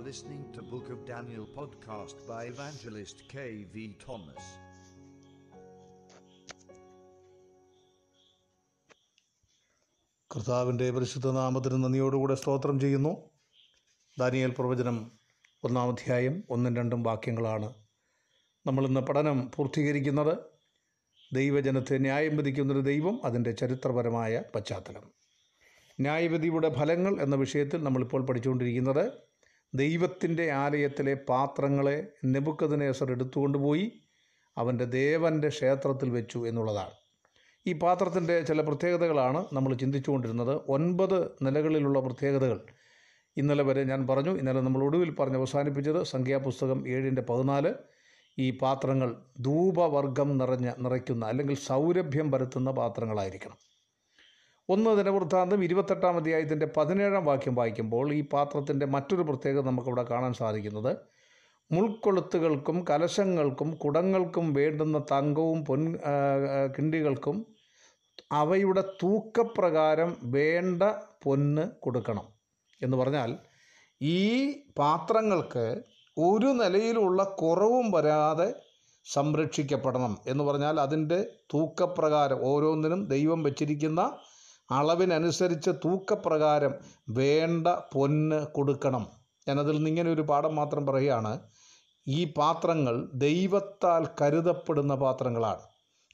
are listening to Book of Daniel podcast by evangelist K.V. Thomas. കർത്താവിന്റെ പരിശുദ്ധ നാമത്തിന് നന്ദിയോടുകൂടെ സ്തോത്രം ചെയ്യുന്നു ദാനിയേൽ പ്രവചനം ഒന്നാം അധ്യായം ഒന്നും രണ്ടും വാക്യങ്ങളാണ് നമ്മളിന്ന് പഠനം പൂർത്തീകരിക്കുന്നത് ദൈവജനത്തെ ന്യായം വിധിക്കുന്നൊരു ദൈവം അതിന്റെ ചരിത്രപരമായ പശ്ചാത്തലം ന്യായവിധിയുടെ ഫലങ്ങൾ എന്ന വിഷയത്തിൽ നമ്മളിപ്പോൾ പഠിച്ചുകൊണ്ടിരിക്കുന്നത് ദൈവത്തിന്റെ ആലയത്തിലെ പാത്രങ്ങളെ നെബുക്കതിനേസർ എടുത്തുകൊണ്ടുപോയി അവന്റെ ദേവന്റെ ക്ഷേത്രത്തിൽ വെച്ചു എന്നുള്ളതാണ്. ഈ പാത്രത്തിന്റെ ചില പ്രത്യേകതകളാണ് നമ്മൾ ചിന്തിച്ചുകൊണ്ടിരുന്നത്. ഒൻപത് നിലകളിലുള്ള പ്രത്യേകതകൾ. ഇന്നലെ വരെ ഞാൻ പറഞ്ഞു ഇന്നലെ നമ്മൾ ഒടുവിൽ പറഞ്ഞ് അവസാനിപ്പിച്ചത് സംഖ്യാപുസ്തകം ഏഴിന്റെ പതിനാല്. ഈ പാത്രങ്ങൾ ധൂപവർഗം നിറഞ്ഞ നിറയ്ക്കുന്ന അല്ലെങ്കിൽ സൗരഭ്യം പരത്തുന്ന പാത്രങ്ങളായിരിക്കണം. ഒന്ന് ദിനവൃത്താന്തം ഇരുപത്തെട്ടാം അധ്യായത്തിന്റെ പതിനേഴാം വാക്യം വായിക്കുമ്പോൾ ഈ പാത്രത്തിന്റെ മറ്റൊരു പ്രത്യേകത നമുക്കിവിടെ കാണാൻ സാധിക്കുന്നത്. മുൾക്കൊളുത്തുകൾക്കും കലശങ്ങൾക്കും കുടങ്ങൾക്കും വേണ്ടുന്ന തങ്കവും പൊൻ കിണ്ടികൾക്കും അവയുടെ തൂക്കപ്രകാരം വേണ്ട പൊന്ന് കൊടുക്കണം. എന്ന് പറഞ്ഞാൽ ഈ പാത്രങ്ങൾക്ക് ഒരു നിലയിലുള്ള കുറവും വരാതെ സംരക്ഷിക്കപ്പെടണം എന്ന് പറഞ്ഞാൽ അതിന്റെ തൂക്കപ്രകാരം ഓരോന്നിനും ദൈവം വച്ചിരിക്കുന്ന അളവിനനുസരിച്ച് തൂക്കപ്രകാരം വേണ്ട പൊന്ന് കൊടുക്കണം. എന്നതിൽ നിന്ന് ഇങ്ങനെ ഒരു പാഠം മാത്രം പറയുകയാണ്. ഈ പാത്രങ്ങൾ ദൈവത്താൽ കരുതപ്പെടുന്ന പാത്രങ്ങളാണ്.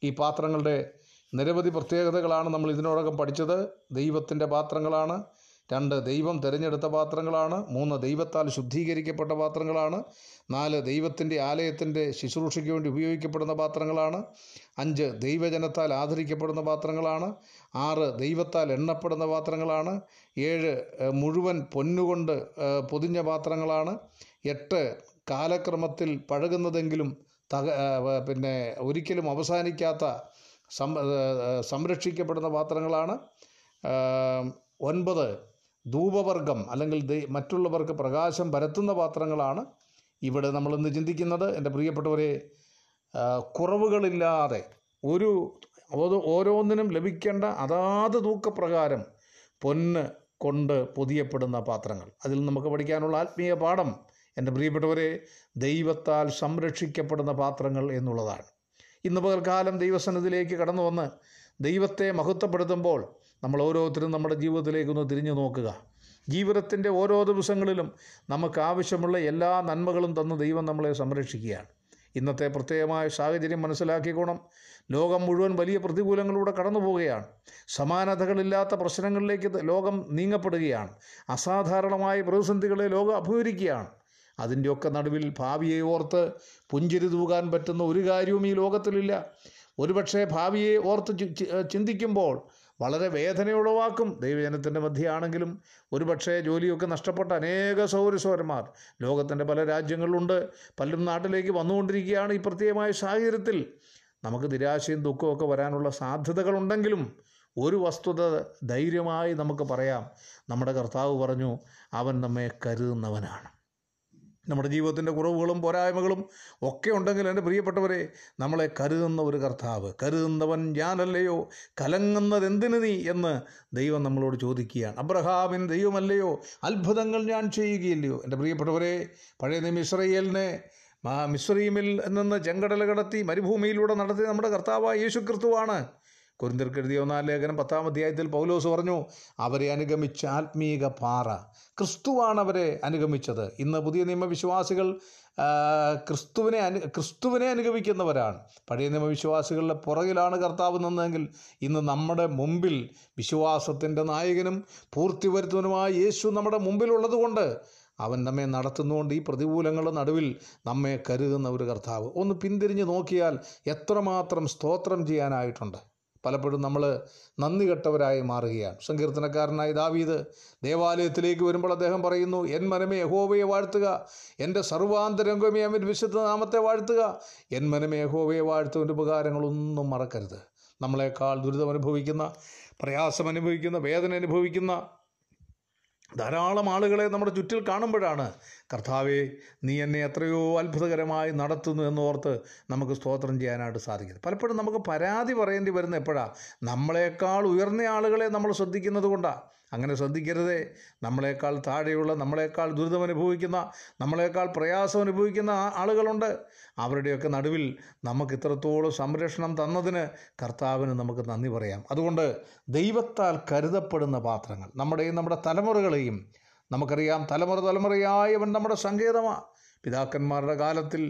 ഈ പാത്രങ്ങളുടെ നിരവധി പ്രത്യേകതകളാണ് നമ്മൾ ഇതിനോടകം പഠിച്ചത്. ദൈവത്തിന്റെ പാത്രങ്ങളാണ്. രണ്ട് ദൈവം തിരഞ്ഞെടുത്ത പാത്രങ്ങളാണ് മൂന്ന് ദൈവത്താൽ ശുദ്ധീകരിക്കപ്പെട്ട പാത്രങ്ങളാണ് നാല് ദൈവത്തിന്റെ ആലയത്തിന്റെ ശുശ്രൂഷയ്ക്ക് വേണ്ടി ഉപയോഗിക്കപ്പെടുന്ന പാത്രങ്ങളാണ് അഞ്ച് ദൈവജനത്താൽ ആദരിക്കപ്പെടുന്ന പാത്രങ്ങളാണ് ആറ് ദൈവത്താൽ എണ്ണപ്പെടുന്ന പാത്രങ്ങളാണ് ഏഴ് മുഴുവൻ പൊന്നുകൊണ്ട് പൊതിഞ്ഞ പാത്രങ്ങളാണ് എട്ട് കാലക്രമത്തിൽ പഴകുന്നതെങ്കിലും തക പിന്നെ ഒരിക്കലും അവസാനിക്കാത്ത സംരക്ഷിക്കപ്പെടുന്ന പാത്രങ്ങളാണ്. ഒൻപത് ധൂപവർഗം അല്ലെങ്കിൽ മറ്റുള്ളവർക്ക് പ്രകാശം പരത്തുന്ന പാത്രങ്ങളാണ് ഇവിടെ നമ്മളിന്ന് ചിന്തിക്കുന്നത്. എന്റെ പ്രിയപ്പെട്ടവരെ കുറവുകളില്ലാതെ ഒരു ഓരോന്നിനും ലഭിക്കേണ്ട അതാത് തൂക്കപ്രകാരം പൊന്ന് കൊണ്ട് പൊതിയപ്പെടുന്ന പാത്രങ്ങൾ. അതിൽ നമുക്ക് പഠിക്കാനുള്ള ആത്മീയ പാഠം എന്റെ പ്രിയപ്പെട്ടവരെ ദൈവത്താൽ സംരക്ഷിക്കപ്പെടുന്ന പാത്രങ്ങൾ എന്നുള്ളതാണ്. ഇന്ന് പകൽക്കാലം ദൈവസന്നിധിയിലേക്ക് കടന്നു വന്ന് ദൈവത്തെ മഹത്വപ്പെടുത്തുമ്പോൾ നമ്മൾ ഓരോരുത്തരും നമ്മുടെ ജീവിതത്തിലേക്കൊന്ന് തിരിഞ്ഞു നോക്കുക. ജീവിതത്തിന്റെ ഓരോ ദിവസങ്ങളിലും നമുക്ക് ആവശ്യമുള്ള എല്ലാ നന്മകളും തന്ന് ദൈവം നമ്മളെ സംരക്ഷിക്കുകയാണ്. ഇന്നത്തെ പ്രത്യേകമായ സാഹചര്യം മനസ്സിലാക്കിക്കോണം. ലോകം മുഴുവൻ വലിയ പ്രതികൂലങ്ങളിലൂടെ കടന്നു പോവുകയാണ് സമാനതകളില്ലാത്ത പ്രശ്നങ്ങളിലേക്ക് ലോകം നീങ്ങപ്പെടുകയാണ്. അസാധാരണമായ പ്രതിസന്ധികളെ ലോകം അഭിമുഖീകരിക്കുകയാണ്. അതിന്റെയൊക്കെ നടുവിൽ ഭാവിയെ ഓർത്ത് പുഞ്ചിരി തൂകാൻ പറ്റുന്ന ഒരു കാര്യവും ഈ ലോകത്തിലില്ല. ഒരുപക്ഷെ ഭാവിയെ ഓർത്ത് ചിന്തിക്കുമ്പോൾ വളരെ വേദന ഉളവാക്കും. ദൈവജനത്തിന്റെ മധ്യയാണെങ്കിലും ഒരുപക്ഷെ ജോലിയൊക്കെ നഷ്ടപ്പെട്ട അനേക സൗരസോരന്മാർ ലോകത്തിന്റെ പല രാജ്യങ്ങളിലുണ്ട്. പലരും നാട്ടിലേക്ക് വന്നുകൊണ്ടിരിക്കുകയാണ് ഈ പ്രത്യേകമായ സാഹചര്യത്തിൽ. നമുക്ക് നിരാശയും ദുഃഖമൊക്കെ വരാനുള്ള സാധ്യതകളുണ്ടെങ്കിലും ഒരു വസ്തുത ധൈര്യമായി നമുക്ക് പറയാം. നമ്മുടെ കർത്താവ് പറഞ്ഞു അവൻ നമ്മെ കരുതുന്നവനാണ്. നമ്മുടെ ജീവിതത്തിന്റെ കുറവുകളും പോരായ്മകളും ഒക്കെ ഉണ്ടെങ്കിൽ എന്റെ പ്രിയപ്പെട്ടവരെ നമ്മളെ കരുതുന്ന ഒരു കർത്താവ് കരുതുന്നവൻ ഞാനല്ലയോ? കലങ്ങുന്നത് എന്തിനു നീ എന്ന് ദൈവം നമ്മളോട് ചോദിക്കുകയാണ്. അബ്രഹാമിൻ ദൈവമല്ലയോ? അത്ഭുതങ്ങൾ ഞാൻ ചെയ്യുകയില്ലയോ? എന്റെ പ്രിയപ്പെട്ടവരെ പഴയ നിയമ ഇസ്രയേലിനെ മിശ്രീമിൽ നിന്ന് ചെങ്കടൽ കടത്തി മരുഭൂമിയിലൂടെ നടത്തി നമ്മുടെ കർത്താവായ യേശു ക്രിസ്തുവാണ് കുരിന്തിർക്ക് എഴുതിയ ഒന്നാം ലേഖനം പത്താം അധ്യായത്തിൽ പൗലോസ് പറഞ്ഞു അവരെ അനുഗമിച്ച ആത്മീക പാറ. ക്രിസ്തുവാണ് അവരെ അനുഗമിച്ചത്. ഇന്ന് പുതിയ നിയമവിശ്വാസികൾ ക്രിസ്തുവിനെ അനു ക്രിസ്തുവിനെ അനുഗമിക്കുന്നവരാണ്. പഴയ നിയമവിശ്വാസികളുടെ പുറകിലാണ് കർത്താവ് നിന്നതെങ്കിൽ ഇന്ന് നമ്മുടെ മുമ്പിൽ വിശ്വാസത്തിന്റെ നായകനും പൂർത്തി വരുത്തുവനുമായ യേശു നമ്മുടെ മുമ്പിലുള്ളതുകൊണ്ട് അവൻ നമ്മെ നടത്തുന്നുകൊണ്ട് ഈ പ്രതികൂലങ്ങളുടെ നടുവിൽ നമ്മെ കരുതുന്ന ഒരു കർത്താവ്. ഒന്ന് പിന്തിരിഞ്ഞ് നോക്കിയാൽ എത്രമാത്രം സ്തോത്രം ചെയ്യാനായിട്ടുണ്ട്. പലപ്പോഴും നമ്മൾ നന്ദി കെട്ടവരായി മാറുകയാണ്. സങ്കീർത്തനക്കാരനായ ദാവീദ് ദേവാലയത്തിലേക്ക് വരുമ്പോൾ അദ്ദേഹം പറയുന്നു എൻ മനമേ യഹോവയെ വാഴ്ത്തുക എന്റെ സർവാന്തരംഗമേ അവൻ വിശുദ്ധ നാമത്തെ വാഴ്ത്തുക. എൻ മനമേ യഹോവയെ വാഴ്ത്തുവിന്റെ ഉപകാരങ്ങളൊന്നും മറക്കരുത്. നമ്മളെക്കാൾ ദുരിതം അനുഭവിക്കുന്ന പ്രയാസം അനുഭവിക്കുന്ന വേദന അനുഭവിക്കുന്ന ധാരാളം ആളുകളെ നമ്മുടെ ചുറ്റിൽ കാണുമ്പോഴാണ് കർത്താവെ നീ എന്നെ എത്രയോ അത്ഭുതകരമായി നടത്തുന്നു എന്നോർത്ത് നമുക്ക് സ്തോത്രം ചെയ്യാനായിട്ട് സാധിക്കുന്നത്. പലപ്പോഴും നമുക്ക് പരാതി പറയേണ്ടി വരുന്ന എപ്പോഴാണ് നമ്മളെക്കാൾ ഉയർന്ന ആളുകളെ നമ്മൾ ശ്രദ്ധിക്കുന്നത് കൊണ്ടാണ് അങ്ങനെ ശ്രദ്ധിക്കരുതേ. നമ്മളെക്കാൾ താഴെയുള്ള നമ്മളെക്കാൾ ദുരിതം അനുഭവിക്കുന്ന നമ്മളെക്കാൾ പ്രയാസം അനുഭവിക്കുന്ന ആളുകളുണ്ട്. അവരുടെയൊക്കെ നടുവിൽ നമുക്ക് ഇത്രത്തോളം സംരക്ഷണം തന്നതിന് കർത്താവിന് നമുക്ക് നന്ദി പറയാം. അതുകൊണ്ട് ദൈവത്താൽ കരുതപ്പെടുന്ന പാത്രങ്ങൾ നമ്മുടെയും നമ്മുടെ തലമുറകളെയും നമുക്കറിയാം തലമുറ തലമുറയായവൻ നമ്മുടെ സങ്കേതമാണ് പിതാക്കന്മാരുടെ കാലത്തിൽ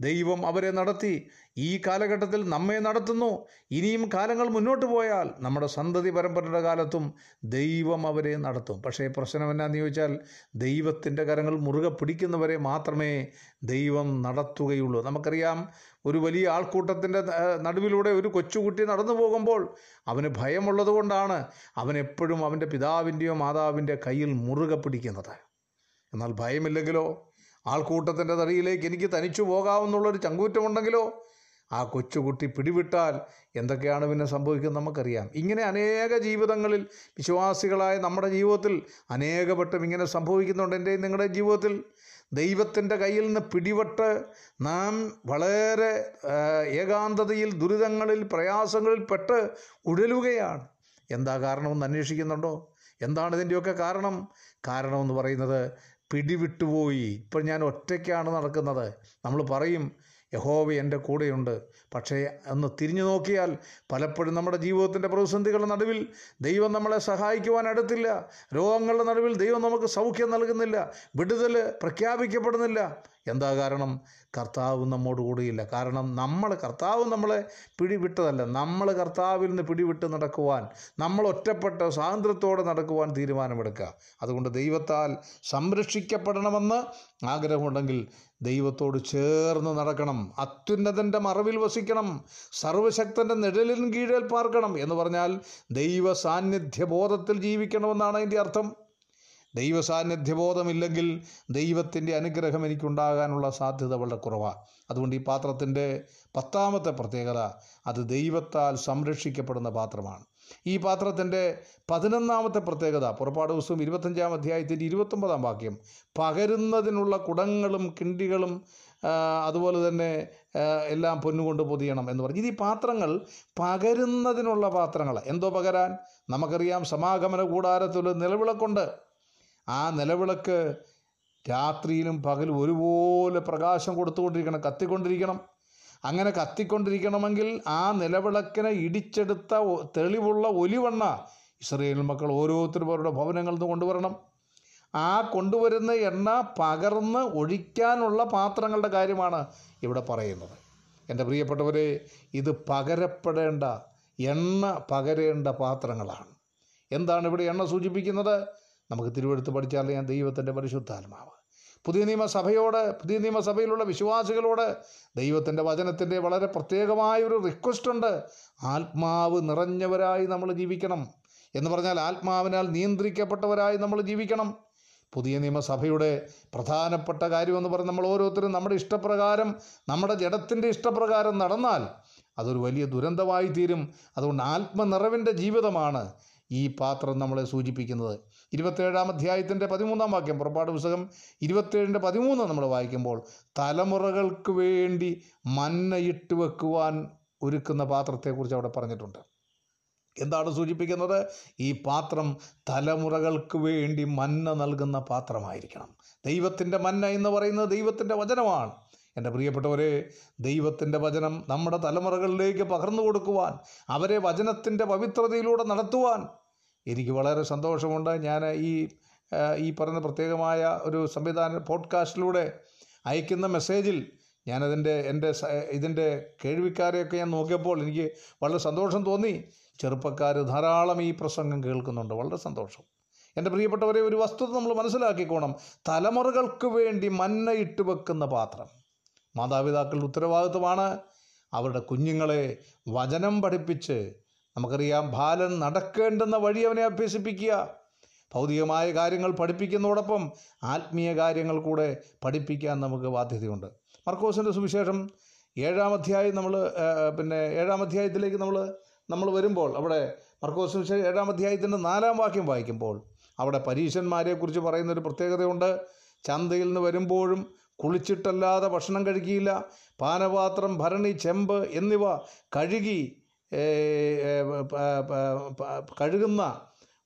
ദൈവം അവരെ നടത്തി. ഈ കാലഘട്ടത്തിൽ നമ്മെ നടത്തുന്നു. ഇനിയും കാലങ്ങൾ മുന്നോട്ട് പോയാൽ നമ്മുടെ സന്തതി പരമ്പരയുടെ കാലത്തും ദൈവം അവരെ നടത്തും. പക്ഷേ പ്രശ്നം എന്നാന്ന് ചോദിച്ചാൽ ദൈവത്തിന്റെ കരങ്ങൾ മുറുകെ പിടിക്കുന്നവരെ മാത്രമേ ദൈവം നടത്തുകയുള്ളൂ. നമുക്കറിയാം ഒരു വലിയ ആൾക്കൂട്ടത്തിന്റെ നടുവിലൂടെ ഒരു കൊച്ചുകുട്ടി നടന്നു പോകുമ്പോൾ അവന് ഭയമുള്ളത് കൊണ്ടാണ് അവൻ എപ്പോഴും അവന്റെ പിതാവിന്റെയോ മാതാവിന്റെ കയ്യിൽ മുറുകെ പിടിക്കുന്നത്. എന്നാൽ ഭയമില്ലെങ്കിലോ? ആൾക്കൂട്ടത്തിന്റെ തടിയിലേക്ക് എനിക്ക് തനിച്ചു പോകാമെന്നുള്ളൊരു ചങ്കൂറ്റമുണ്ടെങ്കിലോ? ആ കൊച്ചുകുട്ടി പിടിവിട്ടാൽ എന്തൊക്കെയാണ് പിന്നെ സംഭവിക്കുന്നത് നമുക്കറിയാം. ഇങ്ങനെ അനേക ജീവിതങ്ങളിൽ വിശ്വാസികളായ നമ്മുടെ ജീവിതത്തിൽ അനേകവട്ടം ഇങ്ങനെ സംഭവിക്കുന്നുണ്ട്. എന്റെ നിങ്ങളുടെ ജീവിതത്തിൽ ദൈവത്തിന്റെ കയ്യിൽ നിന്ന് പിടിപെട്ട് നാം വളരെ ഏകാന്തതയിൽ ദുരിതങ്ങളിൽ പ്രയാസങ്ങളിൽ പെട്ട് ഉഴലുകയാണ്. എന്താ കാരണമെന്ന് അന്വേഷിക്കുന്നുണ്ടോ? എന്താണ് ഇതിന്റെയൊക്കെ കാരണം? കാരണമെന്ന് പറയുന്നത് പിടിവിട്ടുപോയി. ഇപ്പോൾ ഞാൻ ഒറ്റയ്ക്കാണ് നടക്കുന്നത്. നമ്മൾ പറയും യഹോവ എന്റെ കൂടെയുണ്ട്. പക്ഷേ ഒന്ന് തിരിഞ്ഞു നോക്കിയാൽ പലപ്പോഴും നമ്മുടെ ജീവിതത്തിന്റെ പ്രതിസന്ധികളുടെ നടുവിൽ ദൈവം നമ്മളെ സഹായിക്കുവാൻ അടുത്തില്ല. രോഗങ്ങളുടെ നടുവിൽ ദൈവം നമുക്ക് സൗഖ്യം നൽകുന്നില്ല. വിടുതൽ പ്രഖ്യാപിക്കപ്പെടുന്നില്ല. എന്താ കാരണം? കർത്താവ് നമ്മോട് കൂടിയില്ല കാരണം നമ്മൾ കർത്താവ് നമ്മളെ പിടിവിട്ടതല്ല. നമ്മൾ കർത്താവിൽ നിന്ന് പിടിവിട്ട് നടക്കുവാൻ നമ്മൾ ഒറ്റപ്പെട്ട സ്വാതന്ത്ര്യത്തോടെ നടക്കുവാൻ തീരുമാനമെടുക്കുക. അതുകൊണ്ട് ദൈവത്താൽ സംരക്ഷിക്കപ്പെടണമെന്ന് ആഗ്രഹമുണ്ടെങ്കിൽ ദൈവത്തോട് ചേർന്ന് നടക്കണം. അത്യുന്നതന്റെ മറവിൽ വസിക്കണം. സർവശക്തന്റെ നിഴലിൻ കീഴിൽ പാർക്കണം എന്ന് പറഞ്ഞാൽ ദൈവ സാന്നിധ്യബോധത്തിൽ ജീവിക്കണമെന്നാണ് അതിന്റെ അർത്ഥം. ദൈവ സാന്നിധ്യബോധമില്ലെങ്കിൽ ദൈവത്തിന്റെ അനുഗ്രഹം എനിക്കുണ്ടാകാനുള്ള സാധ്യത വളരെ കുറവാണ്. അതുകൊണ്ട് ഈ പാത്രത്തിന്റെ പത്താമത്തെ പ്രത്യേകത അത് ദൈവത്താൽ സംരക്ഷിക്കപ്പെടുന്ന പാത്രമാണ്. ഈ പാത്രത്തിന്റെ പതിനൊന്നാമത്തെ പ്രത്യേകത പുറപ്പാട് ദിവസവും ഇരുപത്തഞ്ചാം അധ്യായത്തിന്റെ ഇരുപത്തൊമ്പതാം വാക്യം പകരുന്നതിനുള്ള കുടങ്ങളും കിണ്ടികളും അതുപോലെ തന്നെ എല്ലാം പൊന്നുകൊണ്ട് പൊതിയണം എന്ന് പറഞ്ഞു. ഇത് ഈ പാത്രങ്ങൾ പകരുന്നതിനുള്ള പാത്രങ്ങൾ എന്തോ പകരാൻ? നമുക്കറിയാം സമാഗമന കൂടാരത്തിൽ നിലവിളക്കുണ്ട്. ആ നിലവിളക്ക് രാത്രിയിലും പകലും ഒരുപോലെ പ്രകാശം കൊടുത്തുകൊണ്ടിരിക്കണം കത്തിക്കൊണ്ടിരിക്കണം. അങ്ങനെ കത്തിക്കൊണ്ടിരിക്കണമെങ്കിൽ ആ നിലവിളക്കിനെ ഇടിച്ചെടുത്ത തെളിവുള്ള ഒലിവണ്ണ ഇസ്രയേൽ മക്കൾ ഓരോരുത്തരും അവരുടെ ഭവനങ്ങളിൽ നിന്ന് കൊണ്ടുവരണം. ആ കൊണ്ടുവരുന്ന എണ്ണ പകർന്ന് ഒഴിക്കാനുള്ള പാത്രങ്ങളുടെ കാര്യമാണ് ഇവിടെ പറയുന്നത്. എന്റെ പ്രിയപ്പെട്ടവരെ ഇത് പകരപ്പെടേണ്ട എണ്ണ പകരേണ്ട പാത്രങ്ങളാണ്. എന്താണ് ഇവിടെ എണ്ണ സൂചിപ്പിക്കുന്നത്? നമുക്ക് തിരുവെടുത്ത് പഠിച്ചാൽ ഞാൻ ദൈവത്തിന്റെ പരിശുദ്ധാത്മാവ്. പുതിയ നിയമസഭയോട് പുതിയ നിയമസഭയിലുള്ള വിശ്വാസികളോട് ദൈവത്തിന്റെ വചനത്തിന്റെ വളരെ പ്രത്യേകമായ ഒരു റിക്വസ്റ്റ് ഉണ്ട്. ആത്മാവ് നിറഞ്ഞവരായി നമ്മൾ ജീവിക്കണം എന്ന് പറഞ്ഞാൽ ആത്മാവിനാൽ നിയന്ത്രിക്കപ്പെട്ടവരായി നമ്മൾ ജീവിക്കണം. പുതിയ നിയമസഭയുടെ പ്രധാനപ്പെട്ട കാര്യമെന്ന് പറഞ്ഞ് നമ്മൾ ഓരോരുത്തരും നമ്മുടെ ഇഷ്ടപ്രകാരം നമ്മുടെ ജഡത്തിന്റെ ഇഷ്ടപ്രകാരം നടന്നാൽ അതൊരു വലിയ ദുരന്തമായി തീരും അതുകൊണ്ട് ആത്മനിറവിന്റെ ജീവിതമാണ് ഈ പാത്രം നമ്മളെ സൂചിപ്പിക്കുന്നത്. ഇരുപത്തേഴാം അധ്യായത്തിന്റെ പതിമൂന്നാം വാക്യം പുറപ്പാട് പുസ്തകം ഇരുപത്തേഴിന്റെ പതിമൂന്ന് നമ്മൾ വായിക്കുമ്പോൾ തലമുറകൾക്ക് വേണ്ടി മന്നയിട്ട് വെക്കുവാൻ ഒരുക്കുന്ന പാത്രത്തെക്കുറിച്ച് അവിടെ പറഞ്ഞിട്ടുണ്ട്. എന്താണ് സൂചിപ്പിക്കുന്നത്? ഈ പാത്രം തലമുറകൾക്ക് വേണ്ടി മന്ന നൽകുന്ന പാത്രമായിരിക്കണം. ദൈവത്തിന്റെ മന്ന എന്ന് പറയുന്നത് ദൈവത്തിന്റെ വചനമാണ്. എന്റെ പ്രിയപ്പെട്ടവരെ ദൈവത്തിന്റെ വചനം നമ്മുടെ തലമുറകളിലേക്ക് പകർന്നു കൊടുക്കുവാൻ അവരെ വചനത്തിന്റെ പവിത്രതയിലൂടെ നടത്തുവാൻ എനിക്ക് വളരെ സന്തോഷമുണ്ട്. ഞാൻ ഈ ഈ പറയുന്ന പ്രത്യേകമായ ഒരു സംവിധാന പോഡ്കാസ്റ്റിലൂടെ അയക്കുന്ന മെസ്സേജിൽ ഞാനതിന്റെ എന്റെ ഇതിന്റെ കേൾവിക്കാരെയൊക്കെ ഞാൻ നോക്കിയപ്പോൾ എനിക്ക് വളരെ സന്തോഷം തോന്നി. ചെറുപ്പക്കാർ ധാരാളം ഈ പ്രസംഗം കേൾക്കുന്നുണ്ട്. വളരെ സന്തോഷം. എന്റെ പ്രിയപ്പെട്ടവരെ ഒരു വസ്തുത നമ്മൾ മനസ്സിലാക്കിക്കോണം. തലമുറകൾക്ക് വേണ്ടി മന്ന ഇട്ട് വെക്കുന്ന പാത്രം. മാതാപിതാക്കളുടെ ഉത്തരവാദിത്വമാണ് അവരുടെ കുഞ്ഞുങ്ങളെ വചനം പഠിപ്പിച്ച് നമുക്കറിയാം ബാലൻ നടക്കേണ്ടുന്ന വഴി അവനെ അഭ്യസിപ്പിക്കുക. ഭൗതികമായ കാര്യങ്ങൾ പഠിപ്പിക്കുന്നതോടൊപ്പം ആത്മീയ കാര്യങ്ങൾ കൂടെ പഠിപ്പിക്കാൻ നമുക്ക് ബാധ്യതയുണ്ട്. മർക്കോസിന്റെ സുവിശേഷം ഏഴാം അധ്യായം നമ്മൾ പിന്നെ ഏഴാം അധ്യായത്തിലേക്ക് നമ്മൾ നമ്മൾ വരുമ്പോൾ അവിടെ മർക്കോസ് സുവിശേഷം ഏഴാം അധ്യായത്തിന്റെ നാലാം വാക്യം വായിക്കുമ്പോൾ അവിടെ പരീശന്മാരെക്കുറിച്ച് പറയുന്ന ഒരു പ്രത്യേകതയുണ്ട്. ചന്തയിൽ നിന്ന് വരുമ്പോഴും കുളിച്ചിട്ടല്ലാതെ ഭക്ഷണം കഴിക്കില്ല. പാനപാത്രം ഭരണി ചെമ്പ് എന്നിവ കഴുകി കഴുകുന്ന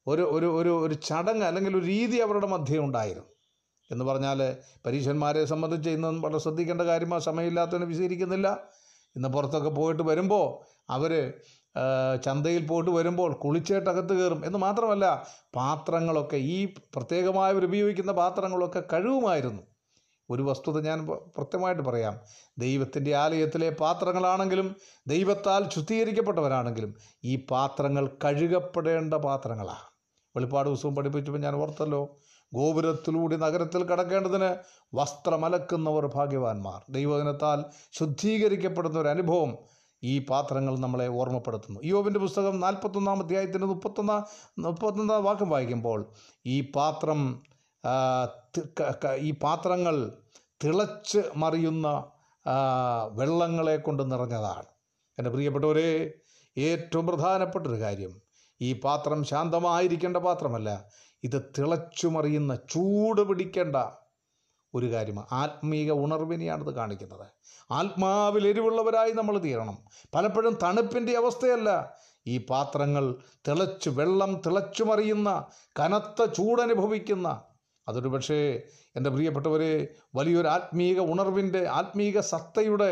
ഒരു ഒരു ഒരു ഒരു ചടങ്ങ് അല്ലെങ്കിൽ ഒരു രീതി അവരുടെ മധ്യേ ഉണ്ടായിരുന്നു. എന്ന് പറഞ്ഞാൽ പരീക്ഷന്മാരെ സംബന്ധിച്ച് ഇന്നും വളരെ ശ്രദ്ധിക്കേണ്ട കാര്യമാണ് സമയമില്ലാത്തതിന് വിശദീകരിക്കുന്നില്ല. ഇന്ന് പുറത്തൊക്കെ പോയിട്ട് വരുമ്പോൾ അവർ ചന്തയിൽ പോയിട്ട് വരുമ്പോൾ കുളിച്ചേട്ടകത്ത് കയറും. എന്ന് മാത്രമല്ല പാത്രങ്ങളൊക്കെ ഈ പ്രത്യേകമായവർ ഉപയോഗിക്കുന്ന പാത്രങ്ങളൊക്കെ കഴുകുമായിരുന്നു. ഒരു വസ്തുത ഞാൻ കൃത്യമായിട്ട് പറയാം. ദൈവത്തിന്റെ ആലയത്തിലെ പാത്രങ്ങളാണെങ്കിലും ദൈവത്താൽ ശുദ്ധീകരിക്കപ്പെട്ടവരാണെങ്കിലും ഈ പാത്രങ്ങൾ കഴുകപ്പെടേണ്ട പാത്രങ്ങളാണ് വെളിപ്പാട് ദിവസവും പഠിപ്പിച്ചപ്പോൾ ഞാൻ ഓർത്തല്ലോ ഗോപുരത്തിലൂടെ നഗരത്തിൽ കടക്കേണ്ടതിന് വസ്ത്രമലക്കുന്നവർ ഭാഗ്യവാന്മാർ. ദൈവദിനത്താൽ ശുദ്ധീകരിക്കപ്പെടുന്ന ഒരു അനുഭവം ഈ പാത്രങ്ങൾ നമ്മളെ ഓർമ്മപ്പെടുത്തുന്നു. യോബിന്റെ പുസ്തകം നാൽപ്പത്തൊന്നാം അധ്യായത്തിന്റെ മുപ്പത്തൊന്നാം മുപ്പത്തൊന്നാം വാക്യം വായിക്കുമ്പോൾ ഈ പാത്രം ഈ പാത്രങ്ങൾ തിളച്ച് മറിയുന്ന വെള്ളങ്ങളെ കൊണ്ട് നിറഞ്ഞതാണ്. എന്റെ പ്രിയപ്പെട്ടവരെ ഏറ്റവും പ്രധാനപ്പെട്ടൊരു കാര്യം ഈ പാത്രം ശാന്തമായിരിക്കേണ്ട പാത്രമല്ല ഇത് തിളച്ചു മറിയുന്ന ചൂട് പിടിക്കേണ്ട ഒരു കാര്യമാണ്. ആത്മീക ഉണർവിനെയാണിത് കാണിക്കുന്നത്. ആത്മാവിൽ എരിവുള്ളവരായി നമ്മൾ തീരണം. പലപ്പോഴും തണുപ്പിന്റെ അവസ്ഥയല്ല ഈ പാത്രങ്ങൾ തിളച്ച് വെള്ളം തിളച്ചു മറിയുന്ന കനത്ത ചൂടനുഭവിക്കുന്ന അതൊരു പക്ഷേ എന്റെ പ്രിയപ്പെട്ടവരെ വലിയൊരു ആത്മീക ഉണർവിന്റെ ആത്മീക സത്തയുടെ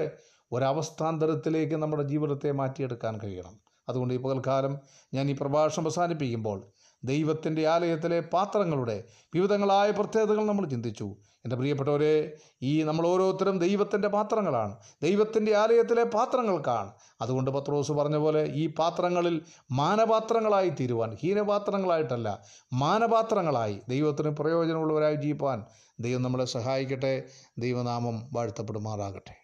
ഒരവസ്ഥാന്തരത്തിലേക്ക് നമ്മുടെ ജീവിതത്തെ മാറ്റിയെടുക്കാൻ കഴിയണം. അതുകൊണ്ട് ഈ പകൽക്കാലം ഞാൻ ഈ പ്രഭാഷണം അവസാനിപ്പിക്കുമ്പോൾ ദൈവത്തിന്റെ ആലയത്തിലെ പാത്രങ്ങളുടെ വിവിധങ്ങളായ പ്രത്യേകതകൾ നമ്മൾ ചിന്തിച്ചു. എന്റെ പ്രിയപ്പെട്ടവരെ ഈ നമ്മൾ ഓരോരുത്തരും ദൈവത്തിന്റെ പാത്രങ്ങളാണ്. ദൈവത്തിന്റെ ആലയത്തിലെ പാത്രങ്ങൾക്കാണ്. അതുകൊണ്ട് പത്രോസ് പറഞ്ഞ പോലെ ഈ പാത്രങ്ങളിൽ മാനപാത്രങ്ങളായി തീരുവാൻ ഹീനപാത്രങ്ങളായിട്ടല്ല മാനപാത്രങ്ങളായി ദൈവത്തിന് പ്രയോജനമുള്ളവരായി ജീവിപ്പാൻ ദൈവം നമ്മളെ സഹായിക്കട്ടെ. ദൈവനാമം വാഴ്ത്തപ്പെടുമാറാകട്ടെ.